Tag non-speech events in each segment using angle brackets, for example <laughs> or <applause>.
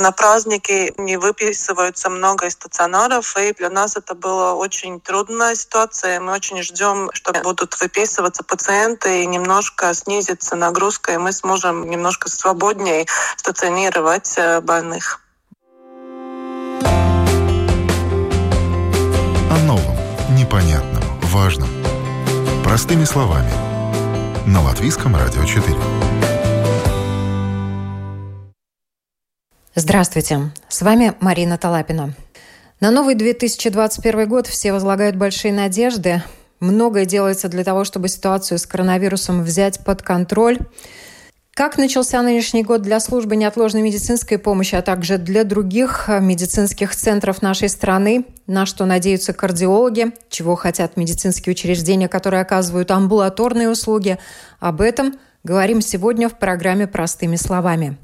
На праздники не выписываются много из стационаров, и для нас это была очень трудная ситуация. Мы очень ждем, что будут выписываться пациенты и немножко снизится нагрузка, и мы сможем немножко свободнее стационировать э, больных. О новом, непонятном, важном. Простыми словами. На Латвийском радио 4. Здравствуйте, с вами Марина Талапина. На новый 2021 год все возлагают большие надежды. Многое делается для того, чтобы ситуацию с коронавирусом взять под контроль. Как начался нынешний год для службы неотложной медицинской помощи, а также для других медицинских центров нашей страны, на что надеются кардиологи, чего хотят медицинские учреждения, которые оказывают амбулаторные услуги, об этом говорим сегодня в программе «Простыми словами».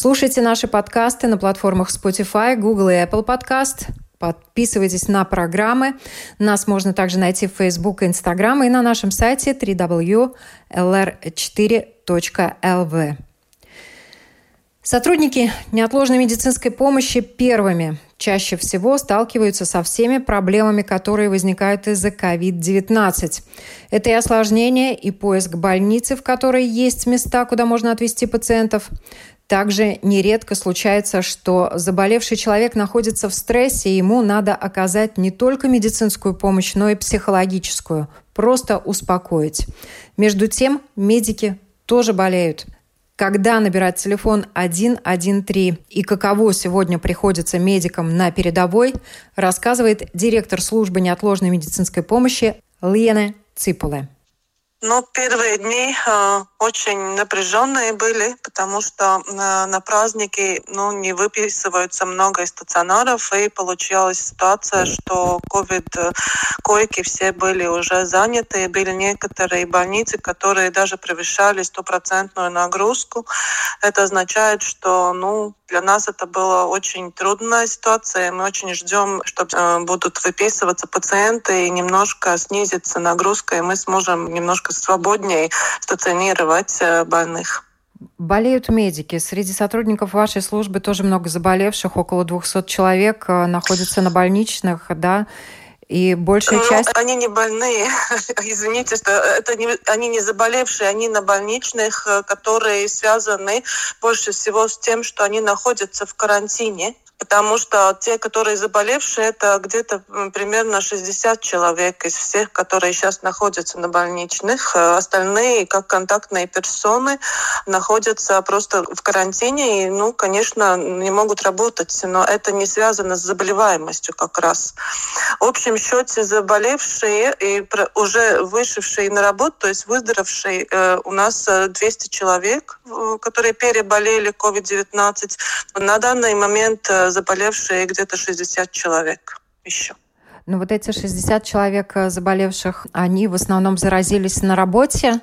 Слушайте наши подкасты на платформах Spotify, Google и Apple Podcast. Подписывайтесь на программы. Нас можно также найти в Facebook и Instagram и на нашем сайте www.lr4.lv. Сотрудники неотложной медицинской помощи первыми чаще всего сталкиваются со всеми проблемами, которые возникают из-за COVID-19. Это и осложнения, и поиск больницы, в которой есть места, куда можно отвезти пациентов, также нередко случается, что заболевший человек находится в стрессе, и ему надо оказать не только медицинскую помощь, но и психологическую, просто успокоить. Между тем, медики тоже болеют. Когда набирать телефон 113 и каково сегодня приходится медикам на передовой, рассказывает директор службы неотложной медицинской помощи Лена Ципуле. Ну, первые дни э, очень напряженные были, потому что э, на праздники ну, не выписываются много из стационаров, и получалась ситуация, что ковид-койки все были уже заняты, были некоторые больницы, которые даже превышали стопроцентную нагрузку. Это означает, что ну, для нас это была очень трудная ситуация. Мы очень ждем, что э, будут выписываться пациенты и немножко снизится нагрузка, и мы сможем немножко свободнее стационировать э, больных. Болеют медики. Среди сотрудников вашей службы тоже много заболевших, около 200 человек э, находятся на больничных, да? И большая ну, часть... Они не больные, <laughs> извините, что это не, они не заболевшие, они на больничных, э, которые связаны больше всего с тем, что они находятся в карантине потому что те, которые заболевшие, это где-то примерно 60 человек из всех, которые сейчас находятся на больничных. Э, остальные, как контактные персоны, находятся просто в карантине и, ну, конечно, не могут работать, но это не связано с заболеваемостью как раз. В общем счете заболевшие и уже вышедшие на работу, то есть выздоровевшие, э, у нас 200 э, человек, которые переболели COVID-19. На данный момент заболевшие где-то 60 человек еще. Ну вот эти 60 человек э, заболевших, они в основном заразились на работе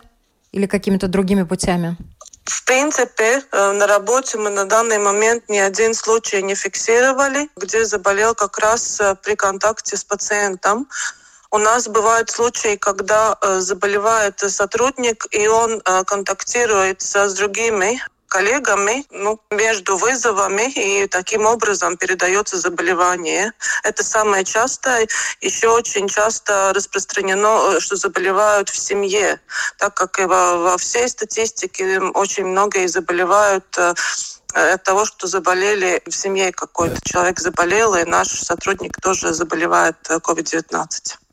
или какими-то другими путями? В принципе, э, на работе мы на данный момент ни один случай не фиксировали, где заболел как раз э, при контакте с пациентом. У нас бывают случаи, когда заболевает сотрудник, и он контактирует с другими коллегами ну, между вызовами, и таким образом передается заболевание. Это самое частое. Еще очень часто распространено, что заболевают в семье, так как и во, во всей статистике очень многие заболевают э, от того, что заболели в семье какой-то человек заболел, и наш сотрудник тоже заболевает COVID-19.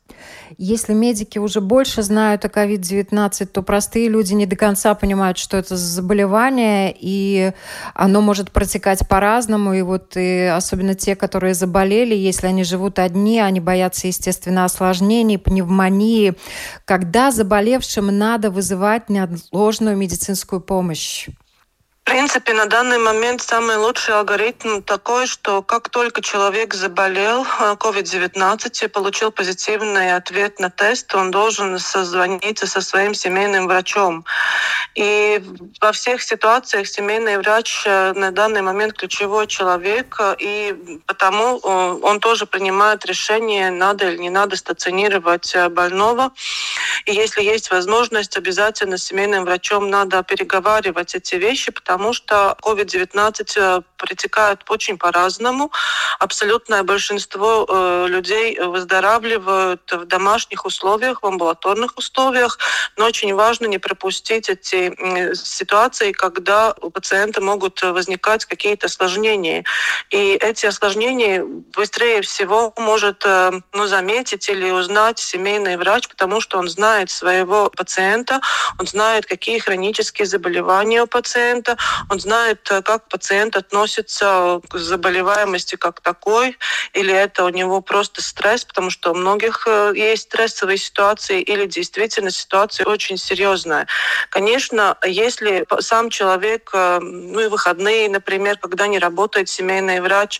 Если медики уже больше знают о COVID-19, то простые люди не до конца понимают, что это за заболевание, и оно может протекать по-разному. И вот и особенно те, которые заболели, если они живут одни, они боятся, естественно, осложнений, пневмонии. Когда заболевшим надо вызывать неотложную медицинскую помощь? В принципе, на данный момент самый лучший алгоритм такой, что как только человек заболел COVID-19 э, и получил позитивный ответ на тест, он должен созвониться со своим семейным врачом. И во всех ситуациях семейный врач э, на данный момент ключевой человек, э, и потому он тоже принимает решение, надо или не надо стационировать больного. И если есть возможность, обязательно с семейным врачом надо переговаривать эти вещи, потому потому что COVID-19 протекает очень по-разному. Абсолютное большинство э, людей выздоравливают в домашних условиях, в амбулаторных условиях, но очень важно не пропустить эти ситуации, когда у пациента могут возникать какие-то осложнения. И эти осложнения быстрее всего может э, ну, заметить или узнать семейный врач, потому что он знает своего пациента, он знает, какие хронические заболевания у пациента, он знает, э, как пациент относится к заболеваемости как такой, или это у него просто стресс, потому что у многих э, есть стрессовые ситуации, или действительно ситуация очень серьезная. Конечно, если сам человек, ну и выходные, например, когда не работает семейный врач,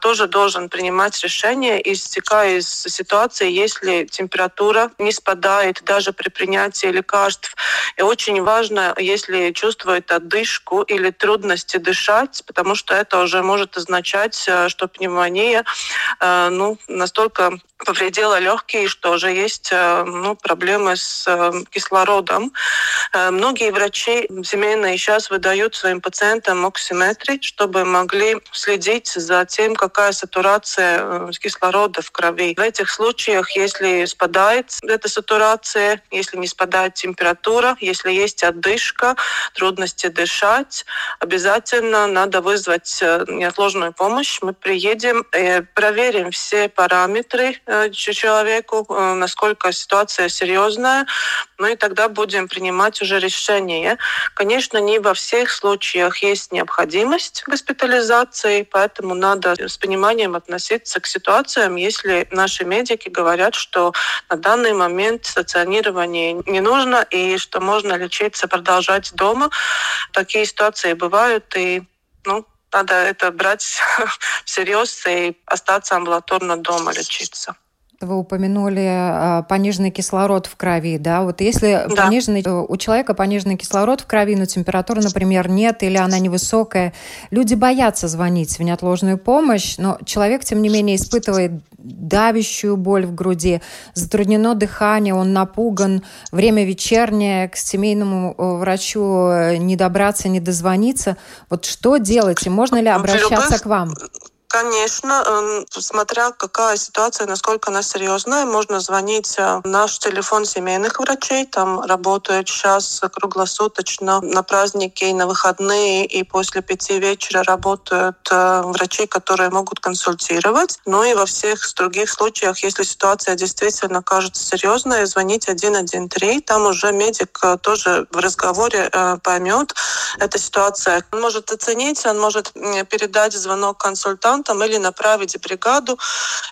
тоже должен принимать решение, истекая из ситуации, если температура не спадает даже при принятии лекарств. И очень важно, если чувствует или трудности дышать, потому что это уже может означать, э, что пневмония э, ну, настолько повредила легкие, что уже есть э, ну, проблемы с кислородом. Многие врачи семейные сейчас выдают своим пациентам оксиметрии, чтобы могли следить за тем, какая сатурация кислорода в крови. В этих случаях, если спадает эта сатурация, если не спадает температура, если есть отдышка, трудности дышать, обязательно надо вызвать э, неотложную помощь. Мы приедем, проверим все параметры э, человеку, э, насколько ситуация серьезная, ну и тогда будем принимать уже решение. Конечно, не во всех случаях есть необходимость госпитализации, поэтому надо с пониманием относиться к ситуациям, если наши медики говорят, что на данный момент стационирование не нужно и что можно лечиться, продолжать дома. Такие бывают, и ну, надо это брать <laughs> всерьез и остаться амбулаторно дома лечиться. Вы упомянули а, пониженный кислород в крови, да? Вот если да. пониженный, э, у человека пониженный кислород в крови, но температуры, например, нет или она невысокая, люди боятся звонить в неотложную помощь, но человек, тем не менее, испытывает давящую боль в груди, затруднено дыхание, он напуган, время вечернее, к семейному э, врачу э, не добраться, не дозвониться. Вот что делать? И можно ли обращаться к вам? Конечно, смотря какая ситуация, насколько она серьезная, можно звонить в наш телефон семейных врачей. Там работают сейчас круглосуточно на праздники и на выходные, и после пяти вечера работают э, врачи, которые могут консультировать. Ну и во всех других случаях, если ситуация действительно кажется серьезной, звонить 113. Там уже медик э, тоже в разговоре э, поймет эту ситуацию. Он может оценить, он может передать звонок консультанту, консультантом или направить бригаду,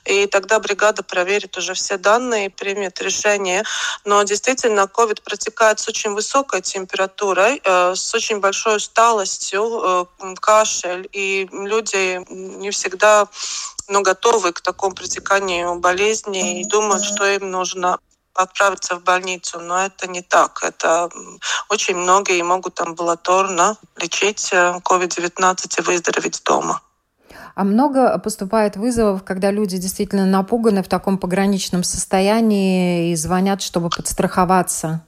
и тогда бригада проверит уже все данные и примет решение. Но действительно, COVID протекает с очень высокой температурой, э, с очень большой усталостью, э, кашель, и люди не всегда ну, готовы к такому протеканию болезни и думают, что им нужно отправиться в больницу, но это не так. Это очень многие могут амбулаторно лечить COVID-19 э, и выздороветь дома. А много поступает вызовов, когда люди действительно напуганы в таком пограничном состоянии и звонят, чтобы подстраховаться?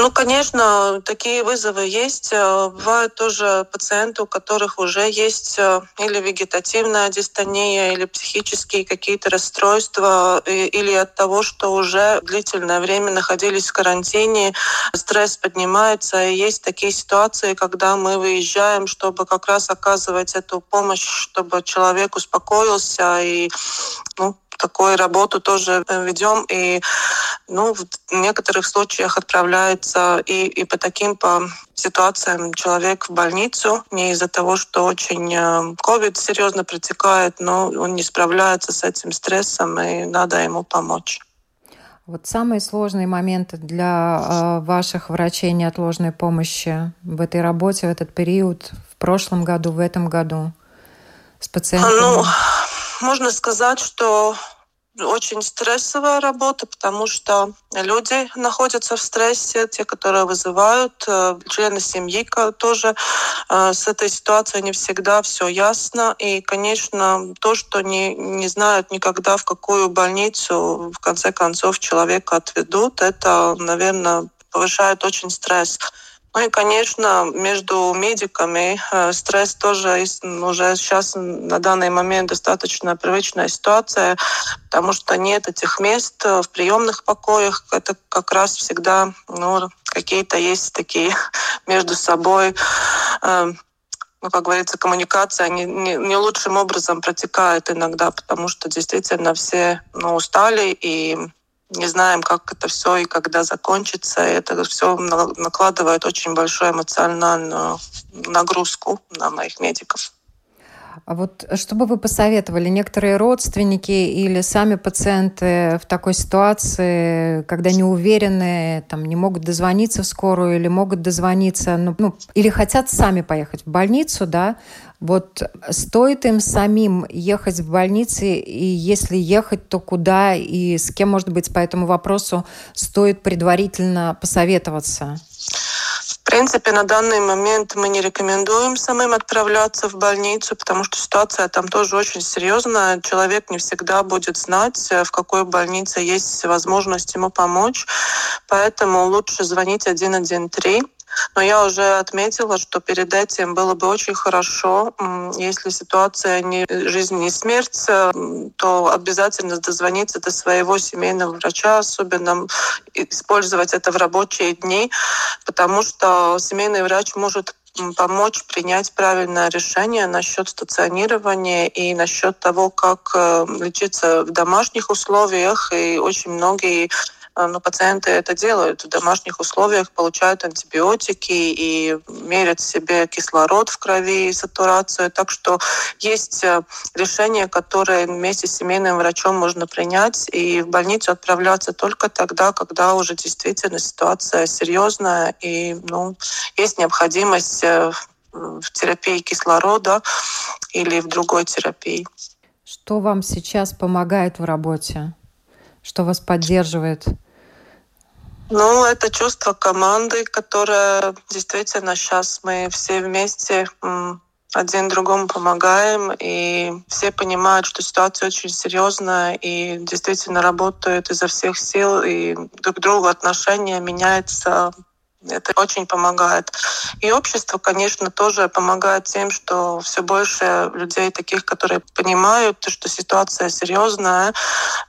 Ну, конечно, такие вызовы есть. Э, бывают тоже пациенты, у которых уже есть э, или вегетативная дистония, или психические какие-то расстройства, или от того, что уже длительное время находились в карантине, стресс поднимается. И есть такие ситуации, когда мы выезжаем, чтобы как раз оказывать эту помощь, чтобы человек успокоился и ну, такую работу тоже э, ведем. И ну, в некоторых случаях отправляется и, и по таким по ситуациям человек в больницу не из-за того, что очень COVID э, серьезно протекает, но он не справляется с этим стрессом, и надо ему помочь. Вот самые сложные моменты для э, ваших врачей неотложной помощи в этой работе, в этот период, в прошлом году, в этом году с пациентами? Ну, можно сказать, что очень стрессовая работа, потому что люди находятся в стрессе, те, которые вызывают, э, члены семьи тоже. Э, с этой ситуацией не всегда все ясно. И, конечно, то, что не, не знают никогда, в какую больницу, в конце концов, человека отведут, это, наверное, повышает очень стресс. Ну и, конечно, между медиками э, стресс тоже уже сейчас на данный момент достаточно привычная ситуация, потому что нет этих мест в приемных покоях. Это как раз всегда ну, какие-то есть такие <laughs> между собой э, ну, как говорится, коммуникация не, не, не лучшим образом протекает иногда, потому что действительно все ну, устали и не знаем, как это все и когда закончится. Это все накладывает очень большую эмоциональную нагрузку на моих медиков. А вот что бы вы посоветовали? Некоторые родственники или сами пациенты в такой ситуации, когда не уверены, там, не могут дозвониться в скорую или могут дозвониться, ну, ну, или хотят сами поехать в больницу, да, вот стоит им самим ехать в больницу, и если ехать, то куда и с кем, может быть, по этому вопросу стоит предварительно посоветоваться? В принципе, на данный момент мы не рекомендуем самим отправляться в больницу, потому что ситуация там тоже очень серьезная. Человек не всегда будет знать, э, в какой больнице есть возможность ему помочь. Поэтому лучше звонить 113 но я уже отметила, что перед этим было бы очень хорошо, если ситуация не жизнь, не смерть, то обязательно дозвониться до своего семейного врача, особенно использовать это в рабочие дни, потому что семейный врач может помочь принять правильное решение насчет стационирования и насчет того, как э, лечиться в домашних условиях. И очень многие но пациенты это делают в домашних условиях, получают антибиотики и мерят себе кислород в крови, сатурацию. Так что есть э, решения, которые вместе с семейным врачом можно принять и в больницу отправляться только тогда, когда уже действительно ситуация серьезная и ну, есть необходимость э, в терапии кислорода или в другой терапии. Что вам сейчас помогает в работе? Что вас поддерживает? Ну, это чувство команды, которое действительно сейчас мы все вместе один другому помогаем, и все понимают, что ситуация очень серьезная, и действительно работают изо всех сил, и друг к другу отношения меняются это очень помогает. И общество, конечно, тоже помогает тем, что все больше людей таких, которые понимают, что ситуация серьезная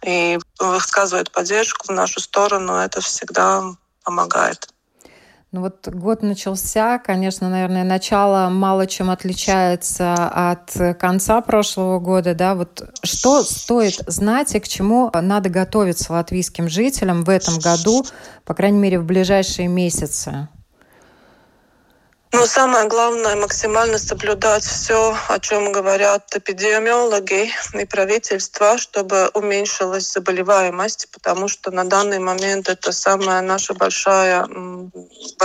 и высказывают поддержку в нашу сторону. Это всегда помогает. Ну вот год начался, конечно, наверное, начало мало чем отличается от конца прошлого года, да, вот что стоит знать и к чему надо готовиться латвийским жителям в этом году, по крайней мере, в ближайшие месяцы? Но самое главное максимально соблюдать все, о чем говорят эпидемиологи и правительство, чтобы уменьшилась заболеваемость, потому что на данный момент это самая наша большая,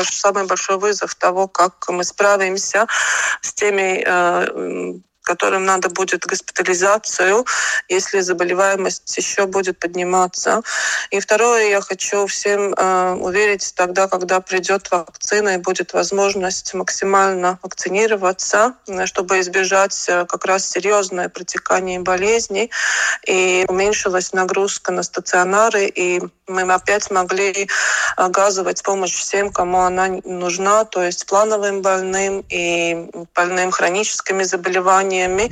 самый большой вызов того, как мы справимся с теми э, которым надо будет госпитализацию, если заболеваемость еще будет подниматься. И второе, я хочу всем э, уверить тогда, когда придет вакцина и будет возможность максимально вакцинироваться, чтобы избежать э, как раз серьезное протекание болезней и уменьшилась нагрузка на стационары, и мы опять могли оказывать помощь всем, кому она нужна, то есть плановым больным и больным хроническими заболеваниями.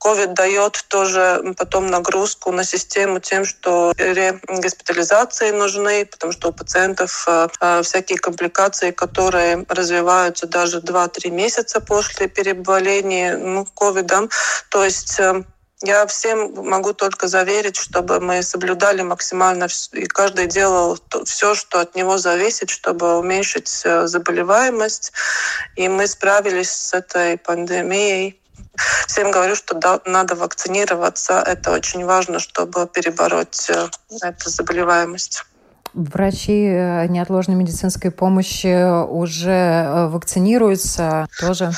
COVID дает тоже потом нагрузку на систему тем, что госпитализации нужны, потому что у пациентов э, э, всякие компликации, которые развиваются даже 2-3 месяца после переболения ну, ковидом. То есть э, я всем могу только заверить, чтобы мы соблюдали максимально и каждый делал все, что от него зависит, чтобы уменьшить заболеваемость. И мы справились с этой пандемией Всем говорю, что да, надо вакцинироваться. Это очень важно, чтобы перебороть э, эту заболеваемость. Врачи э, неотложной медицинской помощи уже э, вакцинируются тоже?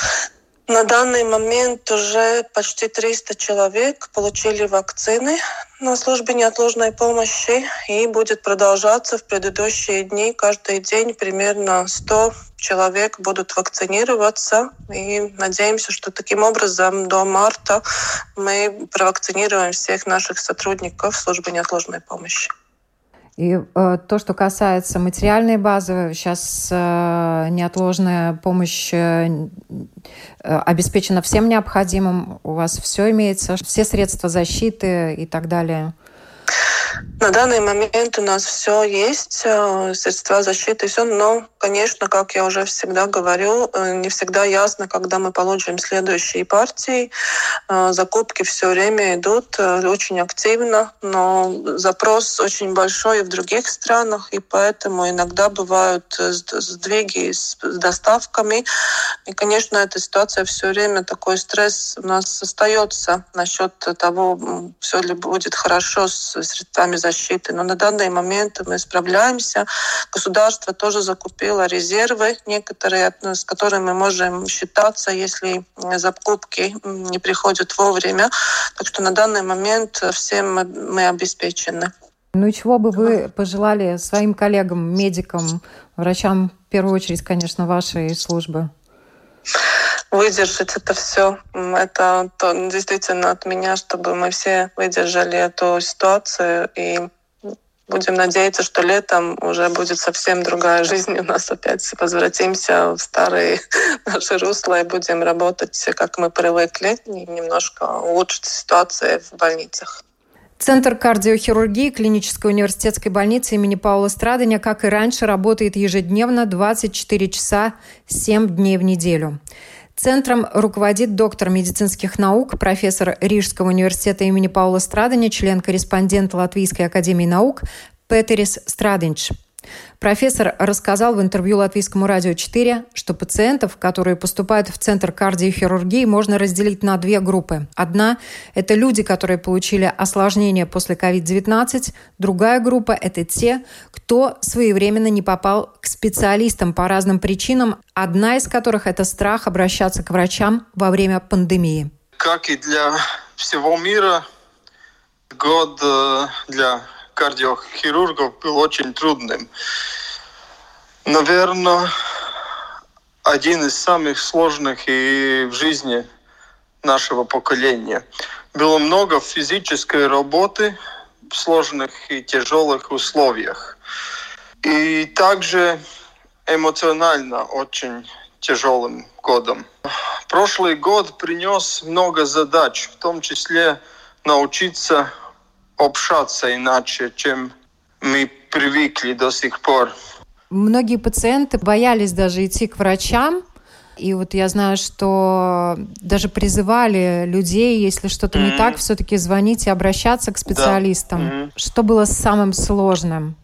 На данный момент уже почти 300 человек получили вакцины на службе неотложной помощи и будет продолжаться в предыдущие дни. Каждый день примерно 100 человек будут вакцинироваться. И надеемся, что таким образом до марта мы провакцинируем всех наших сотрудников службы неотложной помощи. И э, то, что касается материальной базы, сейчас э, неотложная помощь э, э, обеспечена всем необходимым. У вас все имеется, все средства защиты и так далее. На данный момент у нас все есть, э, средства защиты, все, но, конечно, как я уже всегда говорю, э, не всегда ясно, когда мы получим следующие партии. Э, закупки все время идут очень активно, но запрос очень большой и в других странах, и поэтому иногда бывают сдвиги с доставками. И, конечно, эта ситуация все время, такой стресс у нас остается насчет того, все ли будет хорошо с средствами защиты. Но на данный момент мы справляемся. Государство тоже закупило резервы некоторые, с которыми мы можем считаться, если закупки не приходят вовремя. Так что на данный момент всем мы обеспечены. Ну и чего бы вы пожелали своим коллегам, медикам, врачам, в первую очередь, конечно, вашей службы? Выдержать это все. Это то, действительно от меня, чтобы мы все выдержали эту ситуацию и Будем надеяться, что летом уже будет совсем другая жизнь. У нас опять возвратимся в старые <laughs> наши русла и будем работать, как мы привыкли, и немножко улучшить ситуацию в больницах. Центр кардиохирургии клинической университетской больницы имени Паула Страдания, как и раньше, работает ежедневно 24 часа 7 дней в неделю. Центром руководит доктор медицинских наук, профессор Рижского университета имени Паула Страдания, член-корреспондент Латвийской академии наук Петерис Страдинч. Профессор рассказал в интервью Латвийскому радио 4, что пациентов, которые поступают в Центр кардиохирургии, можно разделить на две группы. Одна – это люди, которые получили осложнения после COVID-19. Другая группа – это те, кто своевременно не попал к специалистам по разным причинам, одна из которых – это страх обращаться к врачам во время пандемии. Как и для всего мира, год э, для кардиохирургов был очень трудным. Наверное, один из самых сложных и в жизни нашего поколения. Было много физической работы в сложных и тяжелых условиях. И также эмоционально очень тяжелым годом. Прошлый год принес много задач, в том числе научиться общаться иначе, чем мы привыкли до сих пор. Многие пациенты боялись даже идти к врачам, и вот я знаю, что даже призывали людей, если что-то mm-hmm. не так, все-таки звонить и обращаться к специалистам. Да. Mm-hmm. Что было самым сложным?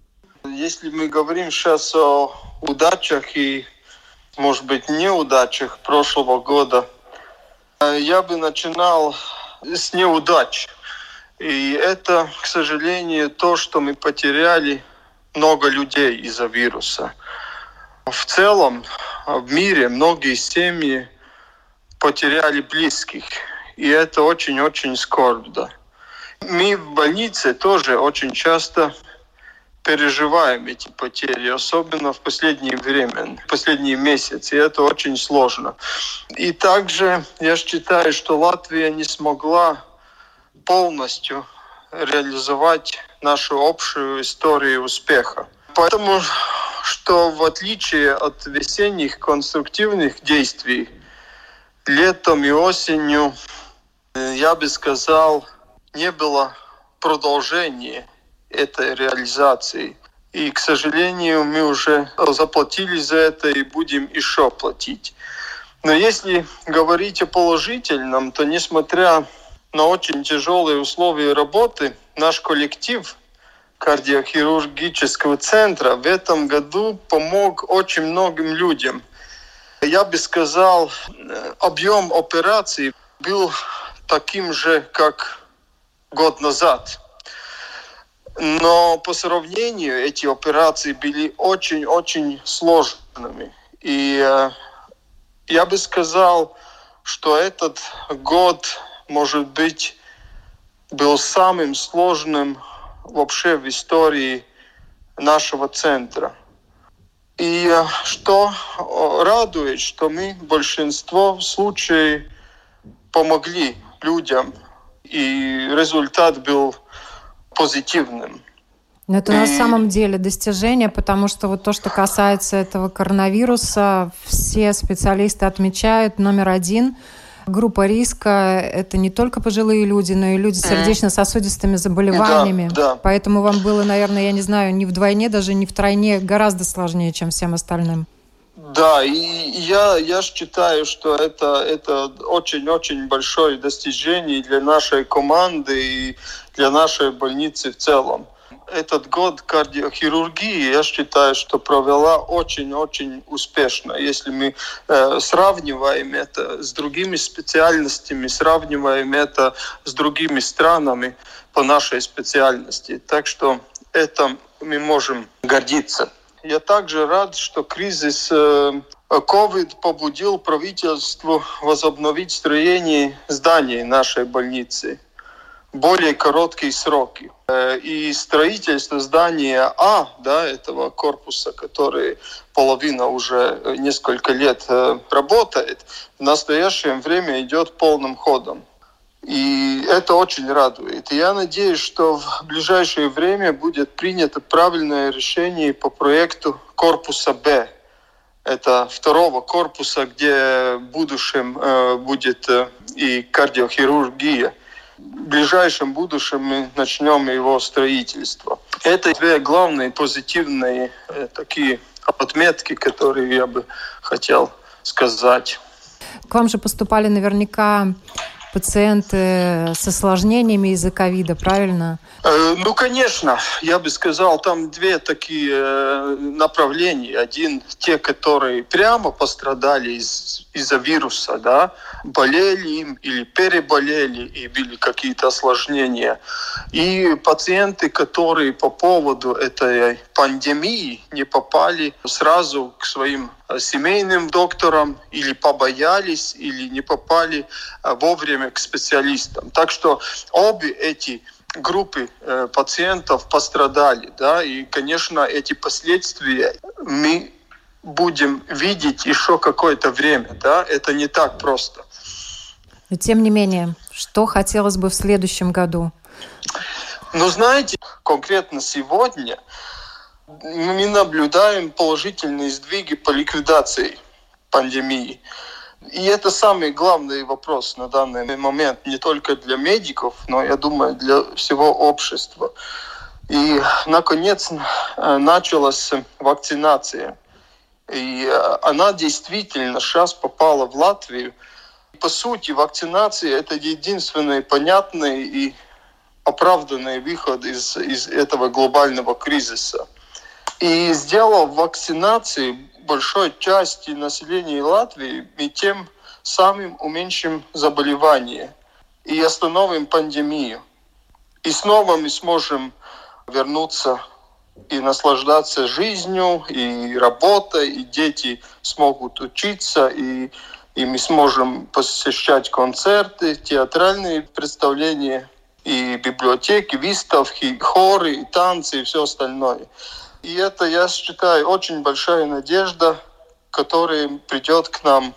Если мы говорим сейчас о удачах и, может быть, неудачах прошлого года, э, я бы начинал с неудач. И это, к сожалению, то, что мы потеряли много людей из-за вируса. В целом, в мире многие семьи потеряли близких. И это очень-очень скорбно. Мы в больнице тоже очень часто переживаем эти потери, особенно в последнее время, в последние месяцы. И это очень сложно. И также я считаю, что Латвия не смогла полностью реализовать нашу общую историю успеха. Поэтому, что в отличие от весенних конструктивных действий, летом и осенью, э, я бы сказал, не было продолжения этой реализации. И, к сожалению, мы уже заплатили за это и будем еще платить. Но если говорить о положительном, то несмотря на очень тяжелые условия работы наш коллектив кардиохирургического центра в этом году помог очень многим людям. Я бы сказал, объем операций был таким же, как год назад. Но по сравнению эти операции были очень-очень сложными. И э, я бы сказал, что этот год может быть, был самым сложным вообще в истории нашего центра. И э, что радует, что мы большинство случаев помогли людям, и результат был позитивным. Но это и... на самом деле достижение, потому что вот то, что касается этого коронавируса, все специалисты отмечают номер один – Группа риска – это не только пожилые люди, но и люди с сердечно-сосудистыми заболеваниями. Да, да. Поэтому вам было, наверное, я не знаю, не вдвойне, даже не втройне, гораздо сложнее, чем всем остальным. Да, и я, я считаю, что это, это очень-очень большое достижение для нашей команды и для нашей больницы в целом этот год кардиохирургии, я считаю, что провела очень-очень успешно. Если мы э, сравниваем это с другими специальностями, сравниваем это с другими странами по нашей специальности. Так что это мы можем гордиться. Я также рад, что кризис э, COVID побудил правительство возобновить строение зданий нашей больницы более короткие сроки. Э, и строительство здания А, да, этого корпуса, который половина уже несколько лет э, работает, в настоящее время идет полным ходом. И это очень радует. И я надеюсь, что в ближайшее время будет принято правильное решение по проекту корпуса Б. Это второго корпуса, где в будущем э, будет и кардиохирургия в ближайшем будущем мы начнем его строительство. Это две главные позитивные э, такие отметки, которые я бы хотел сказать. К вам же поступали наверняка пациенты с осложнениями из-за ковида, правильно? Э, ну, конечно, я бы сказал, там две такие э, направления. Один те, которые прямо пострадали из, из-за вируса, да, болели им или переболели, и были какие-то осложнения. И пациенты, которые по поводу этой пандемии не попали сразу к своим семейным докторам или побоялись, или не попали э, вовремя к специалистам. Так что обе эти группы э, пациентов пострадали, да, и, конечно, эти последствия мы будем видеть еще какое-то время, да, это не так просто. Но тем не менее, что хотелось бы в следующем году? Ну, знаете, конкретно сегодня мы наблюдаем положительные сдвиги по ликвидации пандемии. И это самый главный вопрос на данный момент не только для медиков, но, я думаю, для всего общества. И, наконец, началась вакцинация. И она действительно сейчас попала в Латвию. По сути, вакцинация – это единственный понятный и оправданный выход из, из этого глобального кризиса – и сделав вакцинации большой части населения Латвии, мы тем самым уменьшим заболевание и остановим пандемию. И снова мы сможем вернуться и наслаждаться жизнью, и работой, и дети смогут учиться, и, и мы сможем посещать концерты, театральные представления, и библиотеки, выставки, хоры, и танцы, и все остальное. И это, я считаю, очень большая надежда, которая придет к нам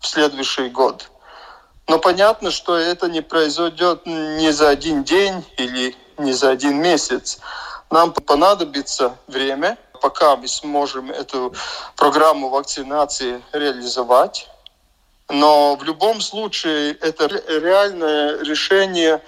в следующий год. Но понятно, что это не произойдет не за один день или не за один месяц. Нам понадобится время, пока мы сможем эту программу вакцинации реализовать. Но в любом случае это реальное решение,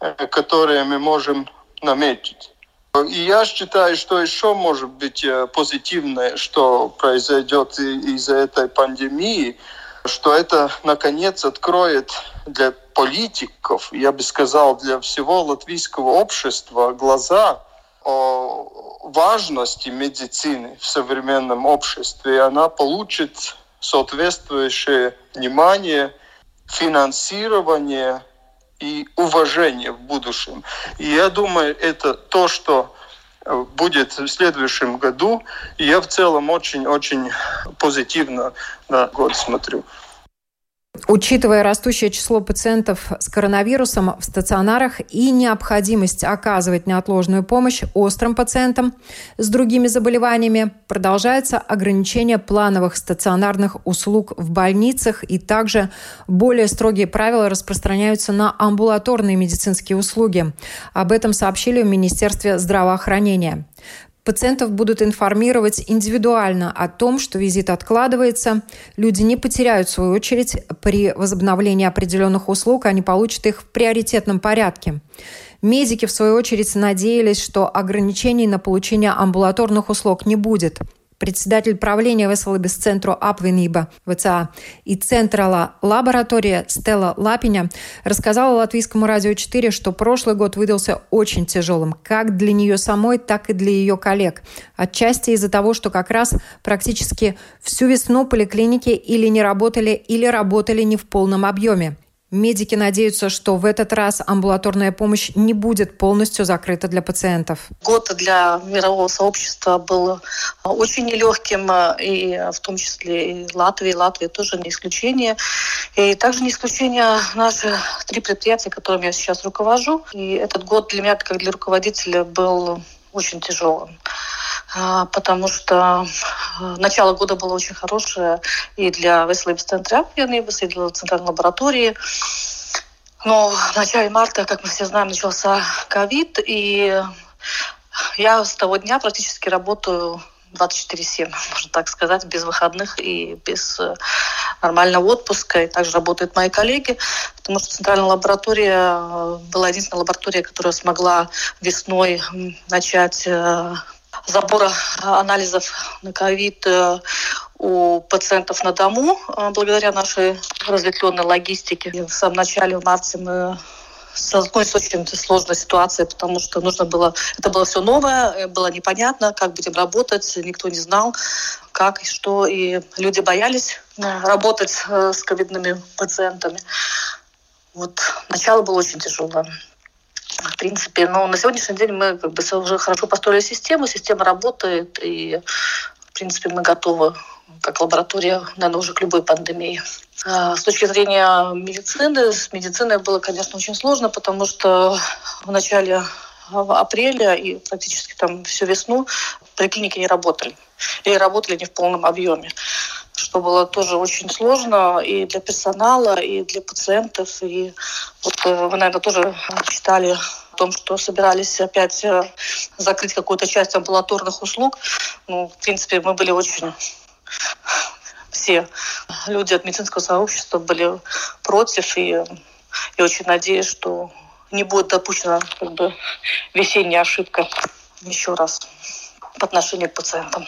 э, которое мы можем наметить. И я считаю, что еще может быть э, позитивное, что произойдет из-за этой пандемии, что это наконец откроет для политиков, я бы сказал, для всего латвийского общества глаза о важности медицины в современном обществе. И она получит соответствующее внимание, финансирование и уважение в будущем. И я думаю, это то, что э, будет в следующем году. И я в целом очень-очень позитивно на год смотрю. Учитывая растущее число пациентов с коронавирусом в стационарах и необходимость оказывать неотложную помощь острым пациентам с другими заболеваниями, продолжается ограничение плановых стационарных услуг в больницах и также более строгие правила распространяются на амбулаторные медицинские услуги. Об этом сообщили в Министерстве здравоохранения. Пациентов будут информировать индивидуально о том, что визит откладывается. Люди не потеряют свою очередь. При возобновлении определенных услуг они получат их в приоритетном порядке. Медики, в свою очередь, надеялись, что ограничений на получение амбулаторных услуг не будет – Председатель правления Веселības центру Апвинība ВЦА и Централа лаборатория Стелла Лапиня рассказала Латвийскому радио 4, что прошлый год выдался очень тяжелым как для нее самой, так и для ее коллег. Отчасти из-за того, что как раз практически всю весну поликлиники или не работали, или работали не в полном объеме. Медики надеются, что в этот раз амбулаторная помощь не будет полностью закрыта для пациентов. Год для мирового сообщества был очень нелегким, и в том числе и Латвия, и Латвия тоже не исключение. И также не исключение наши три предприятия, которыми я сейчас руковожу. И этот год для меня, как для руководителя, был очень тяжелым. А, потому что э, начало года было очень хорошее и для Веселības центра и для центральной лаборатории. Но в начале марта, как мы все знаем, начался ковид, и я с того дня практически работаю 24-7, можно так сказать, без выходных и без э, нормального отпуска. И также работают мои коллеги, потому что центральная лаборатория э, была единственная лаборатория, которая смогла весной начать забора анализов на ковид э, у пациентов на дому э, благодаря нашей разветвленной логистике. В самом начале в марте мы столкнулись с очень сложной ситуацией, потому что нужно было... Это было все новое, э, было непонятно, как будем работать, никто не знал, как и что, и люди боялись работать с ковидными пациентами. Вот начало было очень тяжелое в принципе, но на сегодняшний день мы как бы уже хорошо построили систему, система работает, и в принципе мы готовы как лаборатория, наверное, уже к любой пандемии. А, с точки зрения медицины, с медициной было, конечно, очень сложно, потому что в начале апреля и практически там всю весну поликлиники не работали. Или работали не в полном объеме что было тоже очень сложно и для персонала, и для пациентов. И вот э, вы, наверное, тоже читали о том, что собирались опять э, закрыть какую-то часть амбулаторных услуг. Ну, в принципе, мы были очень все люди от медицинского сообщества были против, и я очень надеюсь, что не будет допущена как бы, весенняя ошибка еще раз по отношению к пациентам.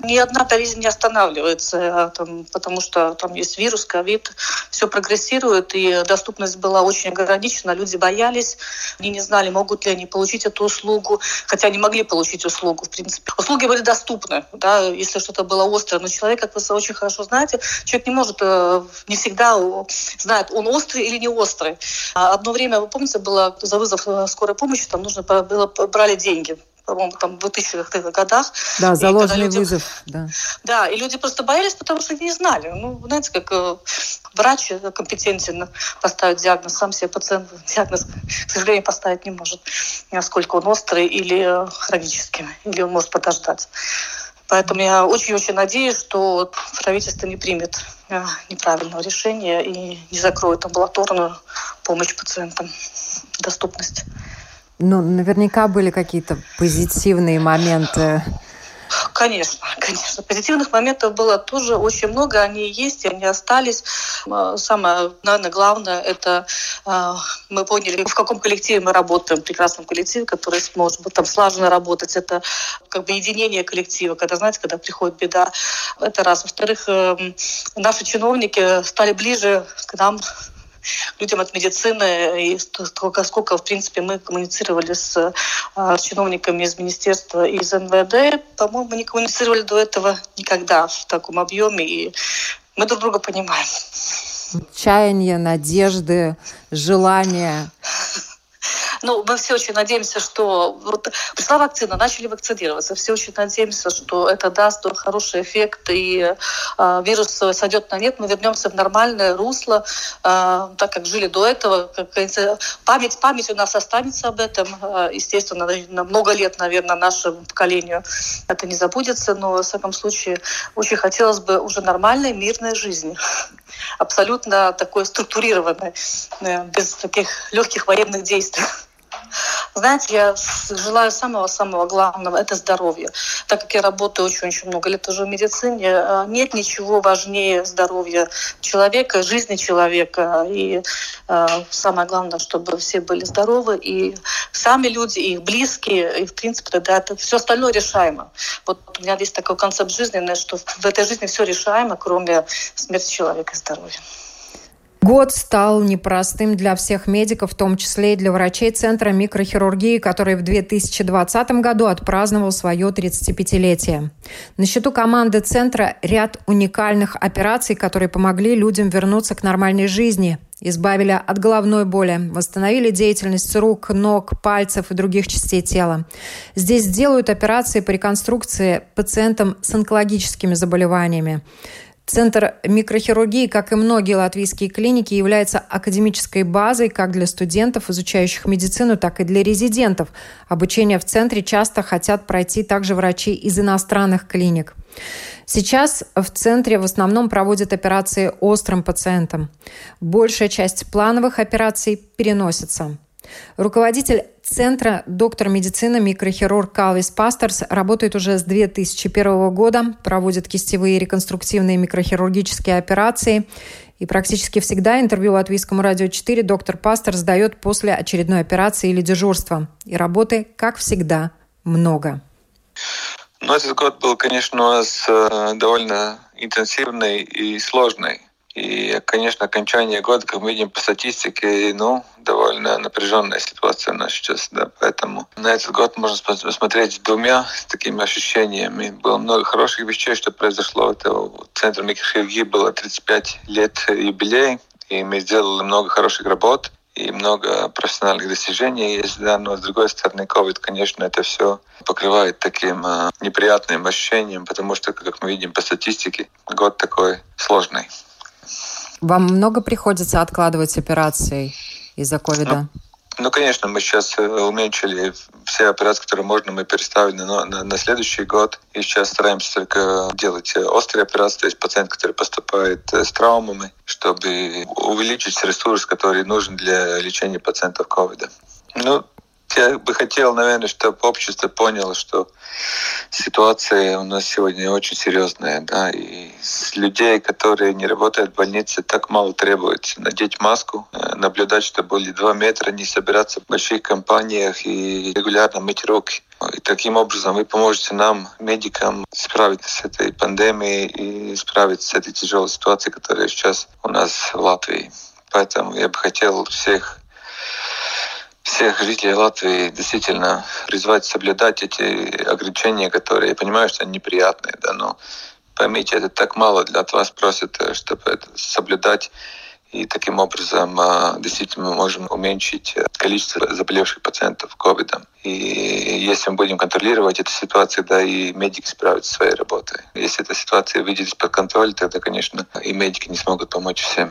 Ни одна болезнь не останавливается, а, там, потому что там есть вирус, ковид, все прогрессирует, и доступность была очень ограничена, люди боялись, они не знали, могут ли они получить эту услугу, хотя они могли получить услугу, в принципе. Услуги были доступны, да, если что-то было острое, но человек, как вы очень хорошо знаете, человек не может, э, не всегда знает, он острый или не острый. А одно время, вы помните, было за вызов э, скорой помощи, там нужно было, брали деньги, по-моему, там в 2000-х годах. Да, заложенный люди... вызов. Да. да, и люди просто боялись, потому что не знали. Ну, знаете, как э, врач компетентен поставить диагноз, сам себе пациент диагноз, к сожалению, поставить не может, насколько он острый или хронический, или он может подождать. Поэтому я очень-очень надеюсь, что правительство не примет э, неправильного решения и не закроет амбулаторную помощь пациентам, доступность. Ну, наверняка были какие-то позитивные моменты. Конечно, <laughs> конечно. Позитивных моментов было тоже очень много. Они есть, они остались. А, самое, наверное, главное, это э, мы поняли, в каком коллективе мы работаем, в прекрасном коллективе, который сможет там слаженно работать. Это как бы единение коллектива, когда, знаете, когда приходит беда. Это раз. Во-вторых, э, наши чиновники стали ближе к нам, людям от медицины, и сколько, сколько в принципе, мы коммуницировали с э, чиновниками из министерства и из НВД. По-моему, не коммуницировали до этого никогда в таком объеме, и мы друг друга понимаем. Чаяния, надежды, желания Ну, мы все очень надеемся, что вот пришла вакцина, начали вакцинироваться. Все очень надеемся, что это даст хороший эффект и э, вирус сойдет на нет, мы вернемся в нормальное русло, э, так как жили до этого. Как память, память у нас останется об этом. Э, естественно, на много лет, наверное, нашему поколению это не забудется, но, во всяком случае, очень хотелось бы уже нормальной, мирной жизни. Абсолютно такой структурированной, э, без таких легких военных действий. Знаете, я желаю самого-самого главного – это здоровье. Так как я работаю очень-очень много лет уже в медицине, э, нет ничего важнее здоровья человека, жизни человека. И э, самое главное, чтобы все были здоровы, и сами люди, и их близкие, и, в принципе, тогда это все остальное решаемо. Вот у меня есть такой концепт жизненный, что в этой жизни все решаемо, кроме смерти человека и здоровья. Год стал непростым для всех медиков, в том числе и для врачей Центра микрохирургии, который в 2020 году отпраздновал свое 35-летие. На счету команды Центра ряд уникальных операций, которые помогли людям вернуться к нормальной жизни, избавили от головной боли, восстановили деятельность рук, ног, пальцев и других частей тела. Здесь делают операции по реконструкции пациентам с онкологическими заболеваниями. Центр микрохирургии, как и многие латвийские клиники, является академической базой как для студентов, изучающих медицину, так и для резидентов. Обучение в центре часто хотят пройти также врачи из иностранных клиник. Сейчас в центре в основном проводят операции острым пациентам. Большая часть плановых операций переносится. Руководитель Центра доктор медицины микрохирург Калвис Пастерс работает уже с 2001 года, проводит кистевые реконструктивные микрохирургические операции. И практически всегда интервью Латвийскому радио 4 доктор Пастерс дает после очередной операции или дежурства. И работы, как всегда, много. Ну, этот год был, конечно, у нас э, довольно интенсивный и сложный. И, конечно, окончание года, как мы видим по статистике, ну, довольно напряженная ситуация у нас сейчас, да, поэтому на этот год можно посмотреть двумя такими ощущениями. Было много хороших вещей, что произошло. Это в Центре микрохирургии было 35 лет юбилей, и мы сделали много хороших работ и много профессиональных достижений есть, да, но с другой стороны, COVID, конечно, это все покрывает таким э, неприятным ощущением, потому что, как мы видим по статистике, год такой сложный. Вам много приходится откладывать операции из-за ковида? Ну, ну, конечно, мы сейчас э, уменьшили все операции, которые можно, мы переставили на, на, на следующий год. И сейчас стараемся только делать э, острые операции, то есть пациент, который поступает э, с травмами, чтобы увеличить ресурс, который нужен для лечения пациентов ковида. Ну, я бы хотел, наверное, чтобы общество поняло, что ситуация у нас сегодня очень серьезная, да, и с людей, которые не работают в больнице, так мало требуется. Надеть маску, э, наблюдать, что были два метра, не собираться в больших компаниях и регулярно мыть руки. И таким образом вы поможете нам, медикам, справиться с этой пандемией и справиться с этой тяжелой ситуацией, которая сейчас у нас в Латвии. Поэтому я бы хотел всех всех жителей Латвии действительно призвать соблюдать эти ограничения, которые, я понимаю, что они неприятные, да, но поймите, это так мало для вас просят, э, чтобы это соблюдать. И таким образом э, действительно мы можем уменьшить э, количество заболевших пациентов ковидом. И если мы будем контролировать эту ситуацию, да, и медики справятся своей работой. Если эта ситуация выйдет из-под контроля, тогда, конечно, и медики не смогут помочь всем.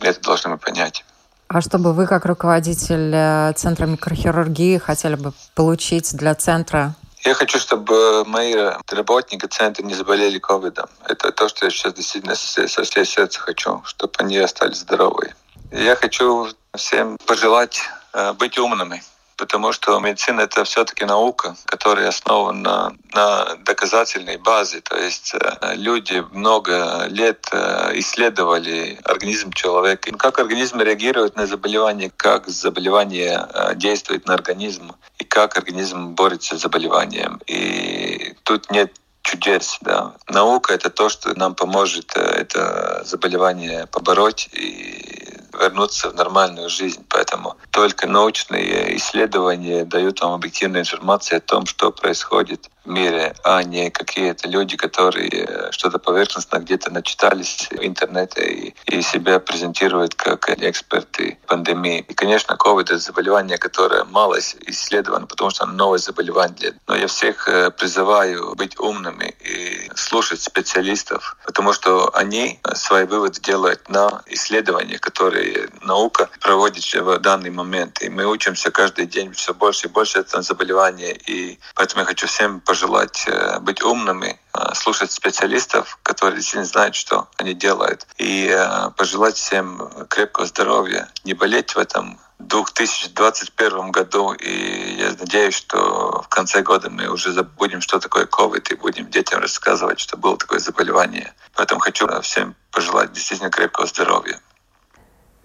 Это должны мы понять. А чтобы вы, как руководитель э, Центра микрохирургии, хотели бы получить для Центра? Я хочу, чтобы мои работники Центра не заболели ковидом. Это то, что я сейчас действительно со всей сердца хочу, чтобы они остались здоровы. Я хочу всем пожелать э, быть умными потому что медицина это все-таки наука, которая основана на доказательной базе. То есть э, люди много лет э, исследовали организм человека, как организм реагирует на заболевание, как заболевание э, действует на организм и как организм борется с заболеванием. И тут нет чудес. Да. Наука — это то, что нам поможет это заболевание побороть и вернуться в нормальную жизнь. Поэтому только научные исследования дают вам объективную информацию о том, что происходит мире, а не какие-то люди, которые что-то поверхностно где-то начитались в интернете и, и себя презентируют как эксперты пандемии. И, конечно, COVID — это заболевание, которое мало исследовано, потому что оно новое заболевание. Но я всех э, призываю быть умными и слушать специалистов, потому что они свои выводы делают на исследованиях, которые наука проводит в данный момент. И мы учимся каждый день все больше и больше этого заболевания. И поэтому я хочу всем пожелать э, быть умными, э, слушать специалистов, которые действительно знают, что они делают, и э, пожелать всем крепкого здоровья, не болеть в этом 2021 году, и я надеюсь, что в конце года мы уже забудем, что такое COVID, и будем детям рассказывать, что было такое заболевание. Поэтому хочу всем пожелать действительно крепкого здоровья.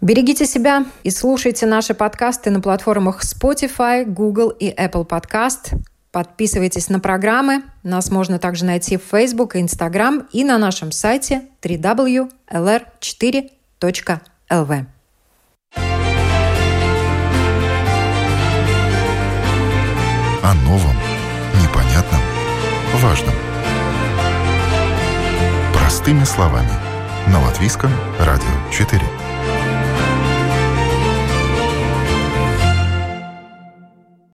Берегите себя и слушайте наши подкасты на платформах Spotify, Google и Apple Podcast. Подписывайтесь на программы. Нас можно также найти в Facebook и Instagram и на нашем сайте www.lr4.lv. О новом, непонятном, важном. Простыми словами. На Латвийском радио 4.